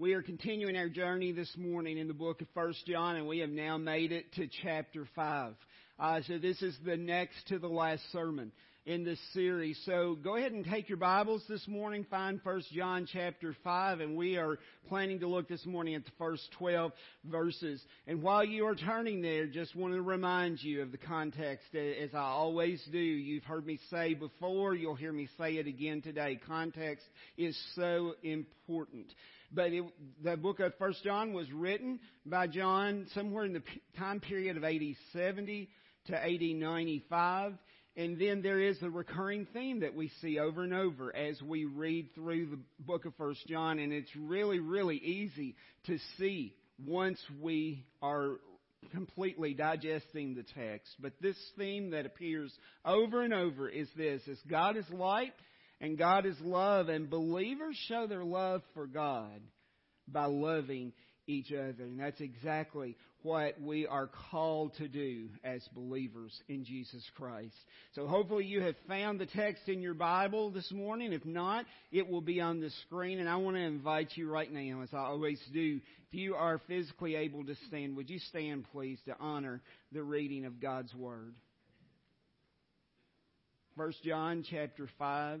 We are continuing our journey this morning in the book of First John, and we have now made it to chapter 5. Uh, so this is the next to the last sermon in this series. So go ahead and take your Bibles this morning, find First John chapter 5, and we are planning to look this morning at the first 12 verses. And while you are turning there, just want to remind you of the context, as I always do. You've heard me say before, you'll hear me say it again today. Context is so important. But it, the book of First John was written by John somewhere in the time period of AD 70 to AD 95. And then there is a recurring theme that we see over and over as we read through the book of First John, and it's really, really easy to see once we are completely digesting the text. But this theme that appears over and over is this: is God is light and God is love, and believers show their love for God by loving each other. And that's exactly what we are called to do as believers in Jesus Christ. So hopefully you have found the text in your Bible this morning. If not, it will be on the screen. And I want to invite you right now, as I always do, if you are physically able to stand, would you stand please to honor the reading of God's Word? First John chapter 5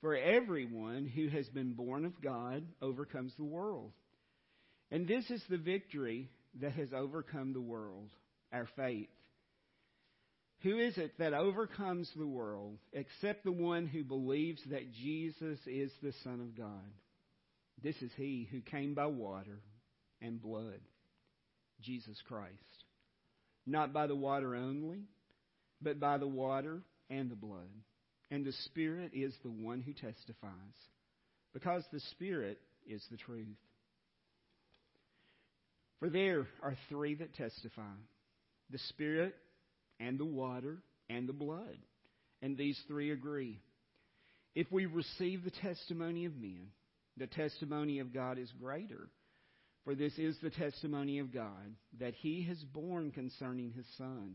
For everyone who has been born of God overcomes the world. And this is the victory that has overcome the world, our faith. Who is it that overcomes the world except the one who believes that Jesus is the Son of God? This is he who came by water and blood, Jesus Christ. Not by the water only, but by the water and the blood. And the Spirit is the one who testifies, because the Spirit is the truth. For there are three that testify the Spirit, and the water, and the blood. And these three agree. If we receive the testimony of men, the testimony of God is greater. For this is the testimony of God, that he has borne concerning his Son.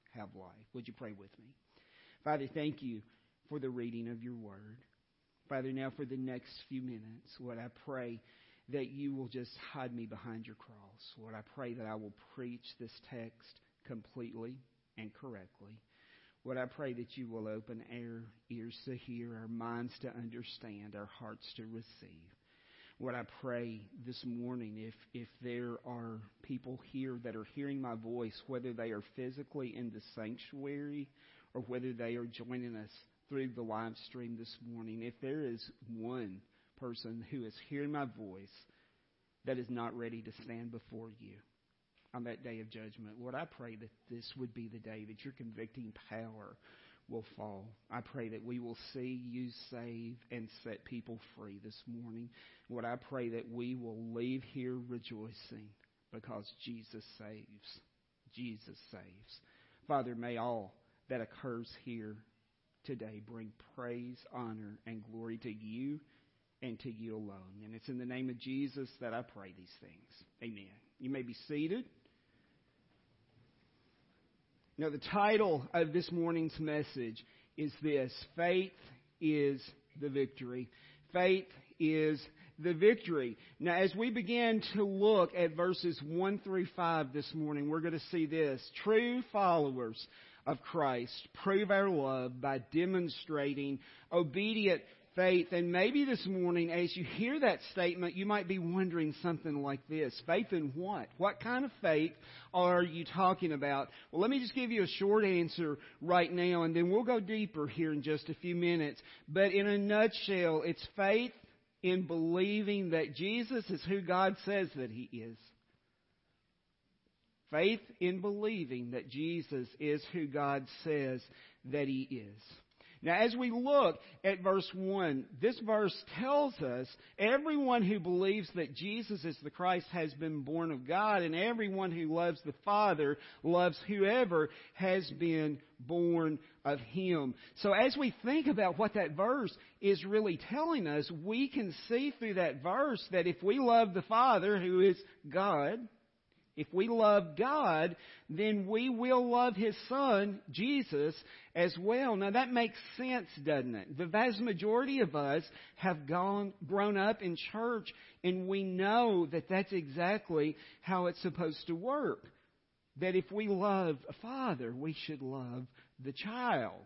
have life. Would you pray with me? Father, thank you for the reading of your word. Father, now for the next few minutes, Lord, I pray that you will just hide me behind your cross. Lord, I pray that I will preach this text completely and correctly. Lord, I pray that you will open our ears to hear, our minds to understand, our hearts to receive. Lord, I pray this morning. If, if there are people here that are hearing my voice, whether they are physically in the sanctuary or whether they are joining us through the live stream this morning, if there is one person who is hearing my voice that is not ready to stand before you on that day of judgment, Lord, I pray that this would be the day that your convicting power will fall. I pray that we will see you save and set people free this morning. Lord, I pray that we will leave here rejoicing because Jesus saves. Jesus saves. Father, may all that occurs here today bring praise, honor, and glory to you and to you alone. And it's in the name of Jesus that I pray these things. Amen. You may be seated. Now, the title of this morning's message is this Faith is the victory. Faith is the victory. Now, as we begin to look at verses 1 through 5 this morning, we're going to see this. True followers of Christ prove our love by demonstrating obedient faith. And maybe this morning, as you hear that statement, you might be wondering something like this Faith in what? What kind of faith are you talking about? Well, let me just give you a short answer right now, and then we'll go deeper here in just a few minutes. But in a nutshell, it's faith in believing that Jesus is who God says that He is. Faith in believing that Jesus is who God says that He is. Now, as we look at verse 1, this verse tells us everyone who believes that Jesus is the Christ has been born of God, and everyone who loves the Father loves whoever has been born of Him. So, as we think about what that verse is really telling us, we can see through that verse that if we love the Father, who is God, if we love God, then we will love His Son, Jesus, as well. Now that makes sense, doesn't it? The vast majority of us have gone, grown up in church and we know that that's exactly how it's supposed to work. That if we love a father, we should love the child.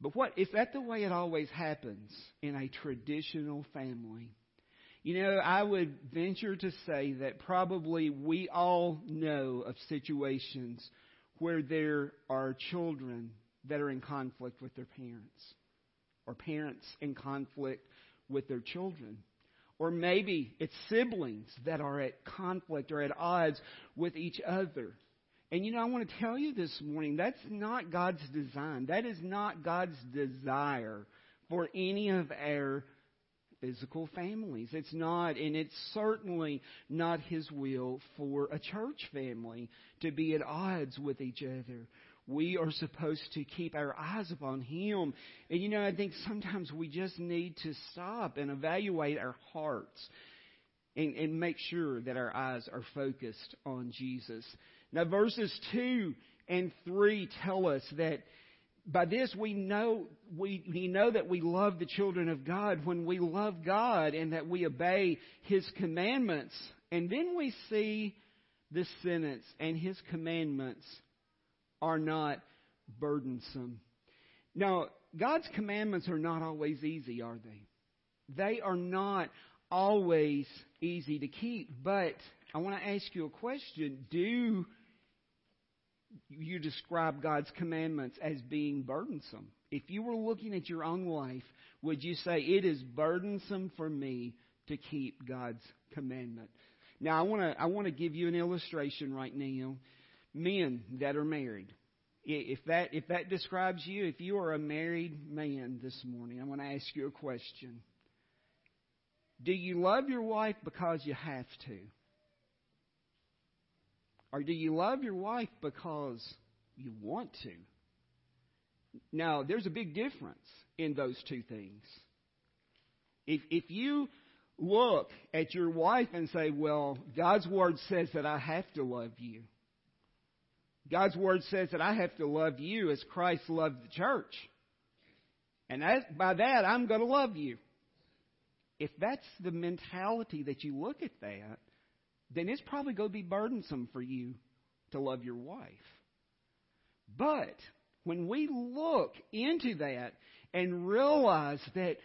But what, is that the way it always happens in a traditional family? You know, I would venture to say that probably we all know of situations where there are children that are in conflict with their parents, or parents in conflict with their children. Or maybe it's siblings that are at conflict or at odds with each other. And you know, I want to tell you this morning, that's not God's design. That is not God's desire for any of our physical families. It's not, and it's certainly not His will for a church family to be at odds with each other. We are supposed to keep our eyes upon Him. And you know, I think sometimes we just need to stop and evaluate our hearts and, and make sure that our eyes are focused on Jesus. Now, verses 2 and 3 tell us that by this we know we, we know that we love the children of God when we love God and that we obey His commandments. And then we see this sentence, and His commandments are not burdensome. Now, God's commandments are not always easy, are they? They are not always easy to keep. But I want to ask you a question. Do you describe God's commandments as being burdensome. If you were looking at your own life, would you say, It is burdensome for me to keep God's commandment? Now, I want to I want to give you an illustration right now. Men that are married. If that, if that describes you, if you are a married man this morning, I want to ask you a question. Do you love your wife because you have to? Or do you love your wife because you want to? Now, there's a big difference in those two things. If, if you look at your wife and say, well, God's Word says that I have to love you. God's Word says that I have to love you as Christ loved the church. And that, by that, I'm going to love you. If that's the mentality that you look at that, then it's probably going to be burdensome for you to love your wife. But when we look into that and realize that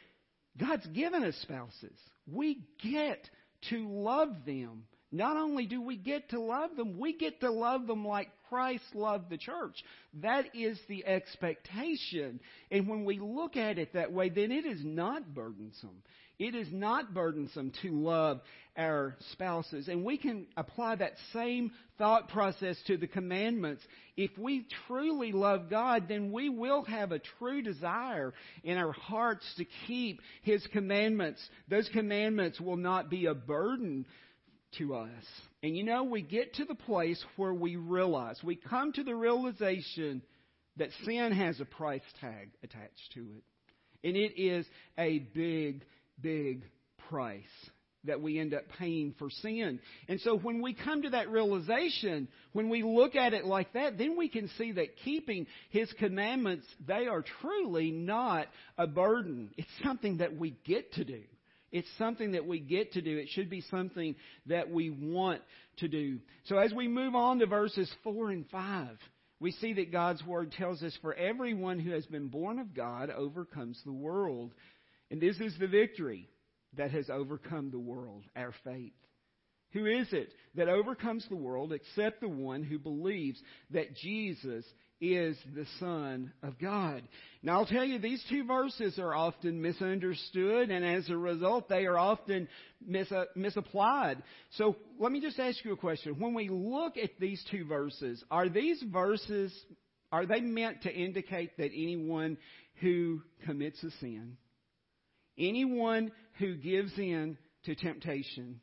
God's given us spouses, we get to love them. Not only do we get to love them, we get to love them like Christ loved the church. That is the expectation. And when we look at it that way, then it is not burdensome. It is not burdensome to love our spouses. And we can apply that same thought process to the commandments. If we truly love God, then we will have a true desire in our hearts to keep His commandments. Those commandments will not be a burden to us. And you know, we get to the place where we realize, we come to the realization that sin has a price tag attached to it. And it is a big big price that we end up paying for sin. And so when we come to that realization, when we look at it like that, then we can see that keeping His commandments, they are truly not a burden. It's something that we get to do. It's something that we get to do. It should be something that we want to do. So as we move on to verses 4 and 5, we see that God's Word tells us, For everyone who has been born of God overcomes the world. And this is the victory that has overcome the world, our faith. Who is it that overcomes the world except the one who believes that Jesus is the Son of God. Now I'll tell you, these two verses are often misunderstood, and as a result, they are often mis- uh, misapplied. So let me just ask you a question. When we look at these two verses, are these verses, are they meant to indicate that anyone who commits a sin, anyone who gives in to temptation,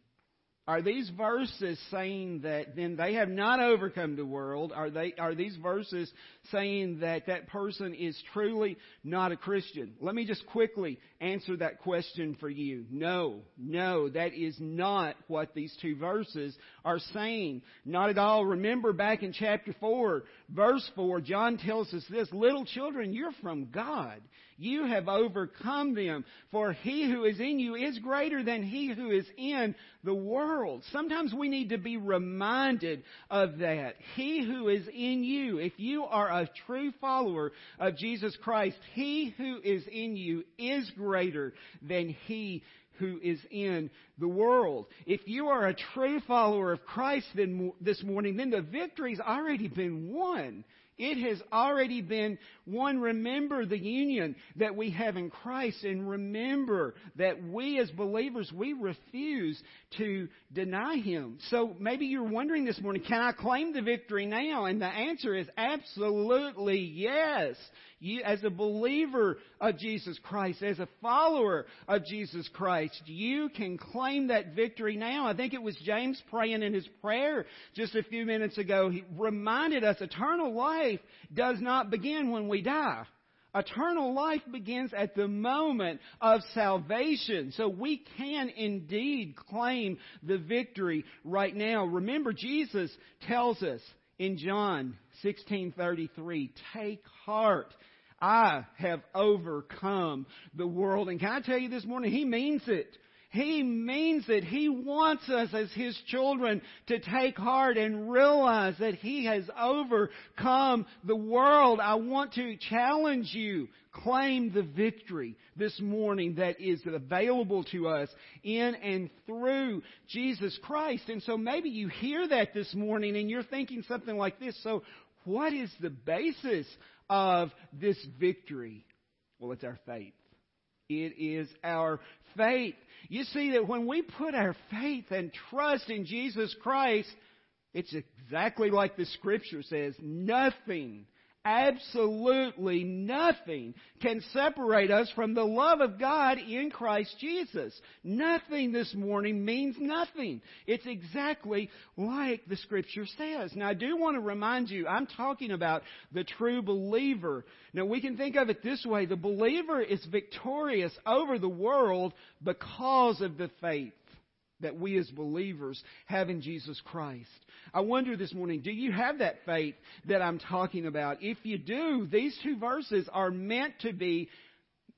are these verses saying that then they have not overcome the world? Are they, are these verses saying that that person is truly not a Christian? Let me just quickly answer that question for you. No, no, that is not what these two verses are saying. Not at all. Remember back in chapter 4, verse 4, John tells us this, little children, you're from God. You have overcome them, for he who is in you is greater than he who is in the world. Sometimes we need to be reminded of that. He who is in you, if you are a true follower of Jesus Christ, he who is in you is greater than he who is in the world. If you are a true follower of Christ then, this morning, then the victory's already been won. It has already been one. Remember the union that we have in Christ and remember that we as believers, we refuse to deny Him. So maybe you're wondering this morning, can I claim the victory now? And the answer is absolutely yes. You, as a believer of Jesus Christ, as a follower of Jesus Christ, you can claim that victory now. I think it was James praying in his prayer just a few minutes ago. He reminded us eternal life does not begin when we die. Eternal life begins at the moment of salvation. So we can indeed claim the victory right now. Remember, Jesus tells us in John 16:33, "Take heart, I have overcome the world. And can I tell you this morning, He means it. He means it. He wants us as His children to take heart and realize that He has overcome the world. I want to challenge you. Claim the victory this morning that is available to us in and through Jesus Christ. And so maybe you hear that this morning and you're thinking something like this. So what is the basis of this victory? Well, it's our faith. It is our faith. You see that when we put our faith and trust in Jesus Christ, it's exactly like the scripture says, nothing absolutely nothing can separate us from the love of God in Christ Jesus. Nothing this morning means nothing. It's exactly like the scripture says. Now I do want to remind you, I'm talking about the true believer. Now we can think of it this way. The believer is victorious over the world because of the faith that we as believers have in Jesus Christ. I wonder this morning, do you have that faith that I'm talking about? If you do, these two verses are meant to be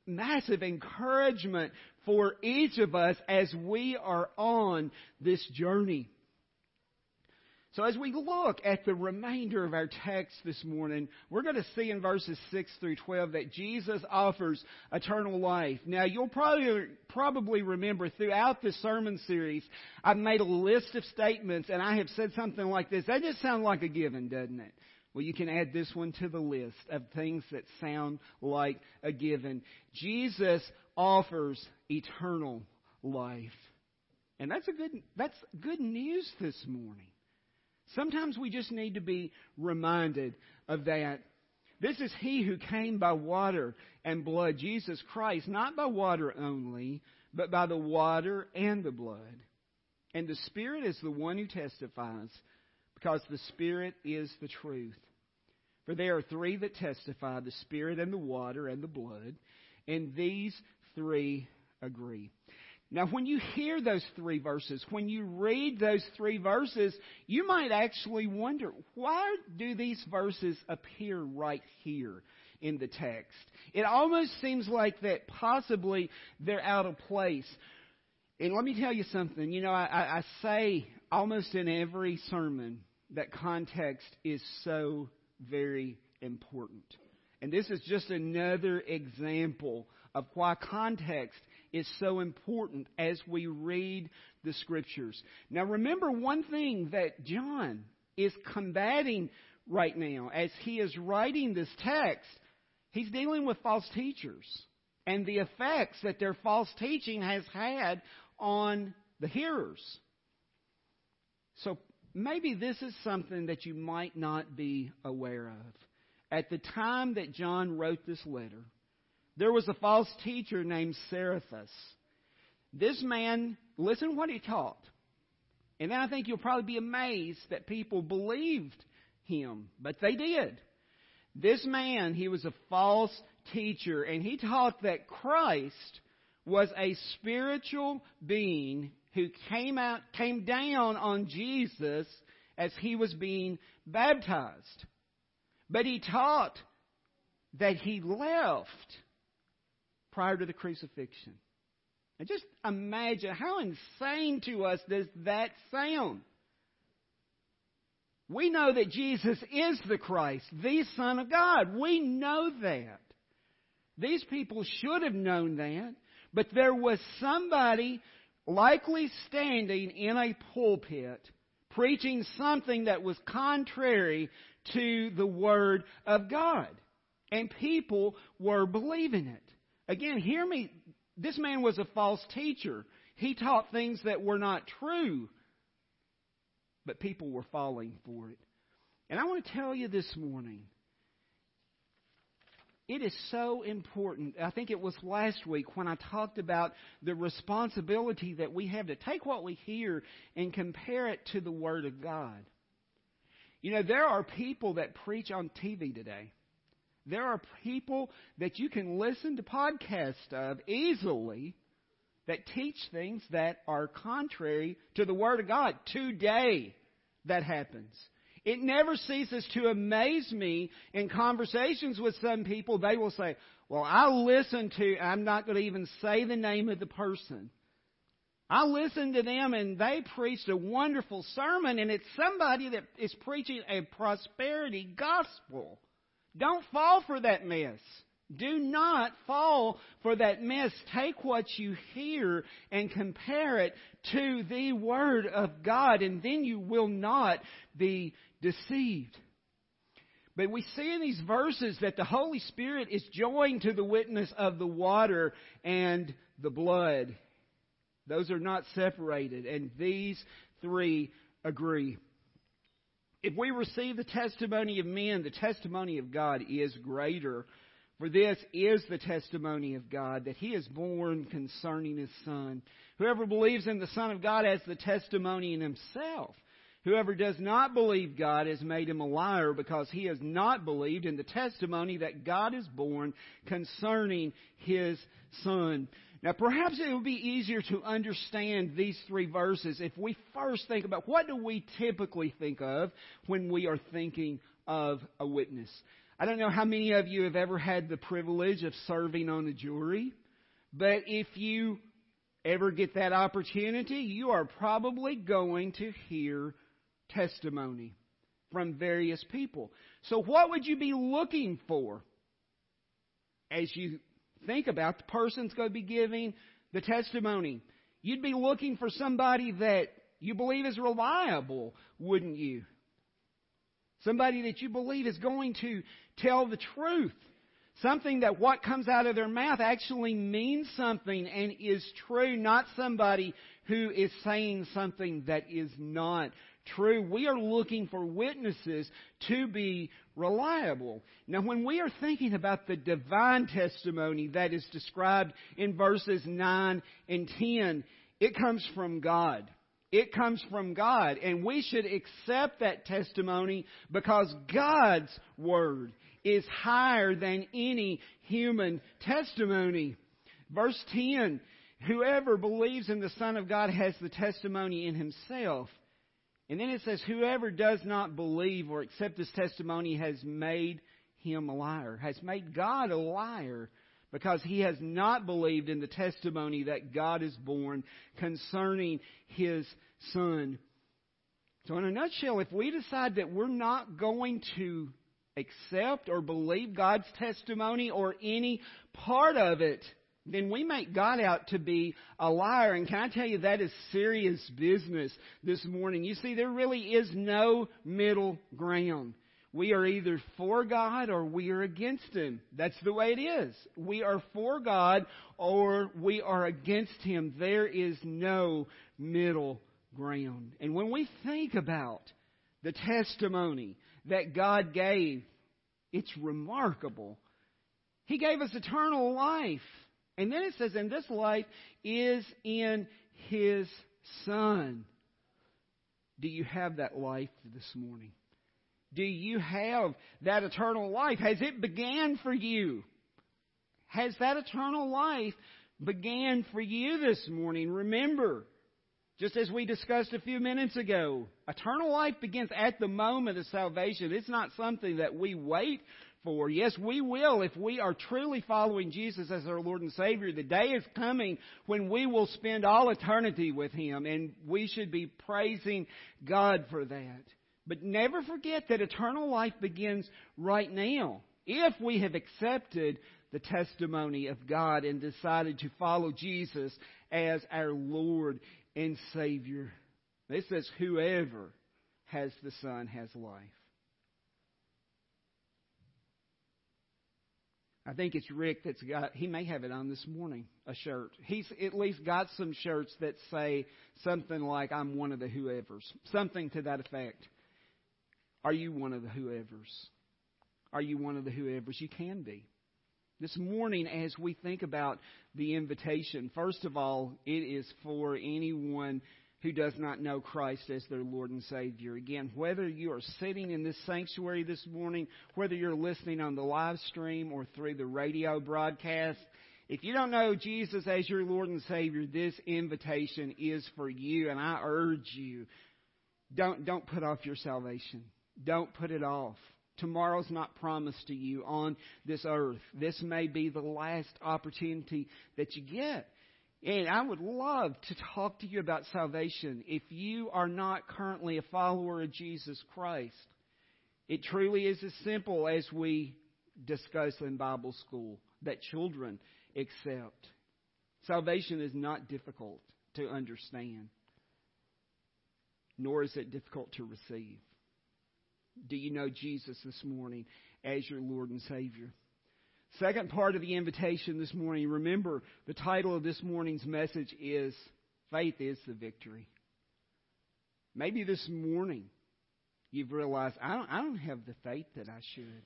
massive encouragement for each of us as we are on this journey. So as we look at the remainder of our text this morning, we're going to see in verses 6 through 12 that Jesus offers eternal life. Now you'll probably, probably remember throughout this sermon series, I've made a list of statements and I have said something like this. That just sounds like a given, doesn't it? Well, you can add this one to the list of things that sound like a given. Jesus offers eternal life. And that's a good, that's good news this morning. Sometimes we just need to be reminded of that. This is He who came by water and blood, Jesus Christ, not by water only, but by the water and the blood. And the Spirit is the one who testifies, because the Spirit is the truth. For there are three that testify the Spirit and the water and the blood, and these three agree. Now, when you hear those three verses, when you read those three verses, you might actually wonder, why do these verses appear right here in the text? It almost seems like that possibly they're out of place. And let me tell you something. You know, I, I say almost in every sermon that context is so very important. And this is just another example of why context is so important as we read the scriptures. Now remember one thing that John is combating right now as he is writing this text. He's dealing with false teachers and the effects that their false teaching has had on the hearers. So maybe this is something that you might not be aware of. At the time that John wrote this letter, there was a false teacher named Cerinthus. This man, listen what he taught. And then I think you'll probably be amazed that people believed him, but they did. This man, he was a false teacher, and he taught that Christ was a spiritual being who came out, came down on Jesus as he was being baptized. But he taught that he left prior to the crucifixion. And just imagine how insane to us does that sound. We know that Jesus is the Christ, the Son of God. We know that. These people should have known that. But there was somebody likely standing in a pulpit preaching something that was contrary to the Word of God. And people were believing it. Again, hear me. This man was a false teacher. He taught things that were not true. But people were falling for it. And I want to tell you this morning it is so important. I think it was last week when I talked about the responsibility that we have to take what we hear and compare it to the Word of God. You know, there are people that preach on TV today. There are people that you can listen to podcasts of easily that teach things that are contrary to the Word of God. Today, that happens. It never ceases to amaze me in conversations with some people. They will say, Well, I listen to, I'm not going to even say the name of the person. I listened to them and they preached a wonderful sermon, and it's somebody that is preaching a prosperity gospel. Don't fall for that mess. Do not fall for that mess. Take what you hear and compare it to the Word of God, and then you will not be deceived. But we see in these verses that the Holy Spirit is joined to the witness of the water and the blood. Those are not separated, and these three agree. If we receive the testimony of men, the testimony of God is greater. For this is the testimony of God, that He is born concerning His Son. Whoever believes in the Son of God has the testimony in himself. Whoever does not believe God has made him a liar because he has not believed in the testimony that God is born concerning his Son. Now, perhaps it would be easier to understand these three verses if we first think about what do we typically think of when we are thinking of a witness. I don't know how many of you have ever had the privilege of serving on a jury, but if you ever get that opportunity, you are probably going to hear testimony from various people. So, what would you be looking for as you think about the person's going to be giving the testimony? You'd be looking for somebody that you believe is reliable, wouldn't you? Somebody that you believe is going to tell the truth. Something that what comes out of their mouth actually means something and is true, not somebody who is saying something that is not true. We are looking for witnesses to be reliable. Now, when we are thinking about the divine testimony that is described in verses 9 and 10, it comes from God. It comes from God. And we should accept that testimony because God's Word is higher than any human testimony. Verse 10 Whoever believes in the Son of God has the testimony in himself. And then it says, Whoever does not believe or accept this testimony has made him a liar, has made God a liar, because he has not believed in the testimony that God is born concerning his Son. So, in a nutshell, if we decide that we're not going to accept or believe God's testimony or any part of it, then we make God out to be a liar. And can I tell you, that is serious business this morning. You see, there really is no middle ground. We are either for God or we are against Him. That's the way it is. We are for God or we are against Him. There is no middle ground. And when we think about the testimony that God gave, it's remarkable. He gave us eternal life. And then it says, and this life is in His Son. Do you have that life this morning? Do you have that eternal life? Has it began for you? Has that eternal life began for you this morning? Remember, just as we discussed a few minutes ago, eternal life begins at the moment of salvation. It's not something that we wait for. Yes, we will if we are truly following Jesus as our Lord and Savior. The day is coming when we will spend all eternity with Him, and we should be praising God for that. But never forget that eternal life begins right now. If we have accepted the testimony of God and decided to follow Jesus as our Lord and Savior. This says, whoever has the Son has life. I think it's Rick that's got, he may have it on this morning, a shirt. He's at least got some shirts that say something like, I'm one of the whoever's. Something to that effect. Are you one of the whoever's? Are you one of the whoever's? You can be. This morning, as we think about the invitation, first of all, it is for anyone who does not know Christ as their Lord and Savior. Again, whether you are sitting in this sanctuary this morning, whether you're listening on the live stream or through the radio broadcast, if you don't know Jesus as your Lord and Savior, this invitation is for you, and I urge you, don't, don't put off your salvation. Don't put it off. Tomorrow's not promised to you on this earth. This may be the last opportunity that you get. And I would love to talk to you about salvation if you are not currently a follower of Jesus Christ. It truly is as simple as we discuss in Bible school that children accept. Salvation is not difficult to understand, nor is it difficult to receive. Do you know Jesus this morning as your Lord and Savior? Second part of the invitation this morning, remember the title of this morning's message is Faith is the Victory. Maybe this morning you've realized I don't, I don't have the faith that I should.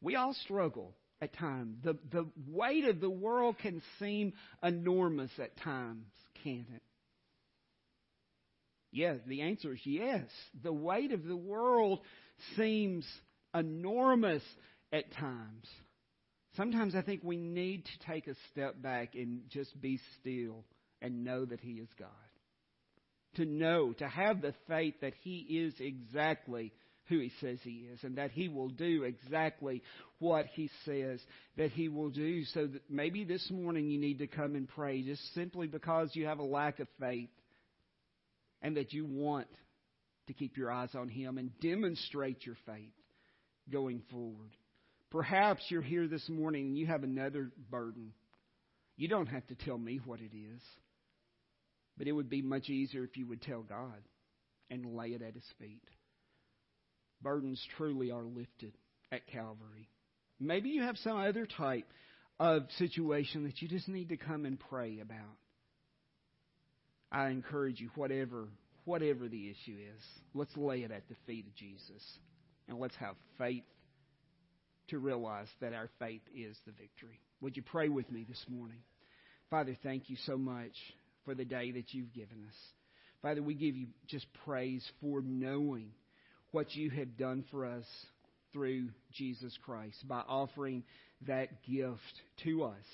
We all struggle at times. The, the weight of the world can seem enormous at times, can't it? Yes, the answer is yes. The weight of the world seems enormous at times. Sometimes I think we need to take a step back and just be still and know that He is God. To know, to have the faith that He is exactly who He says He is and that He will do exactly what He says that He will do. So that maybe this morning you need to come and pray just simply because you have a lack of faith and that you want to keep your eyes on Him and demonstrate your faith going forward. Perhaps you're here this morning and you have another burden. You don't have to tell me what it is, but it would be much easier if you would tell God and lay it at His feet. Burdens truly are lifted at Calvary. Maybe you have some other type of situation that you just need to come and pray about. I encourage you, whatever whatever the issue is, let's lay it at the feet of Jesus. And let's have faith to realize that our faith is the victory. Would you pray with me this morning? Father, thank you so much for the day that you've given us. Father, we give you just praise for knowing what you have done for us through Jesus Christ by offering that gift to us.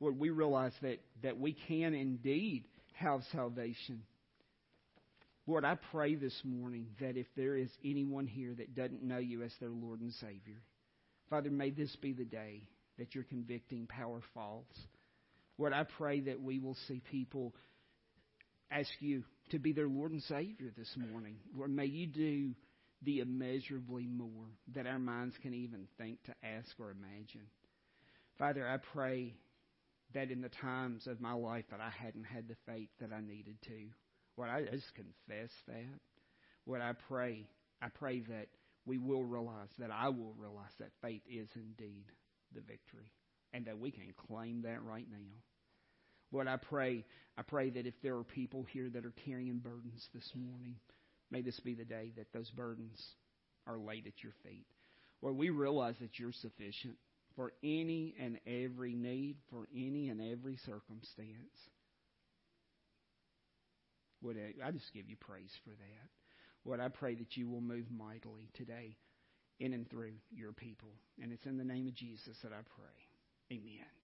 Lord, we realize that, that we can indeed have salvation. Lord, I pray this morning that if there is anyone here that doesn't know you as their Lord and Savior, Father, may this be the day that your convicting power falls. Lord, I pray that we will see people ask you to be their Lord and Savior this morning. Lord, may you do the immeasurably more that our minds can even think to ask or imagine. Father, I pray that in the times of my life that I hadn't had the faith that I needed to, Lord, I just confess that. Lord, I pray, I pray that we will realize, that I will realize that faith is indeed the victory, and that we can claim that right now. Lord, I pray, I pray that if there are people here that are carrying burdens this morning, may this be the day that those burdens are laid at your feet. Lord, we realize that you're sufficient for any and every need, for any and every circumstance. Lord, I just give you praise for that. Lord, I pray that you will move mightily today in and through your people. And it's in the name of Jesus that I pray. Amen.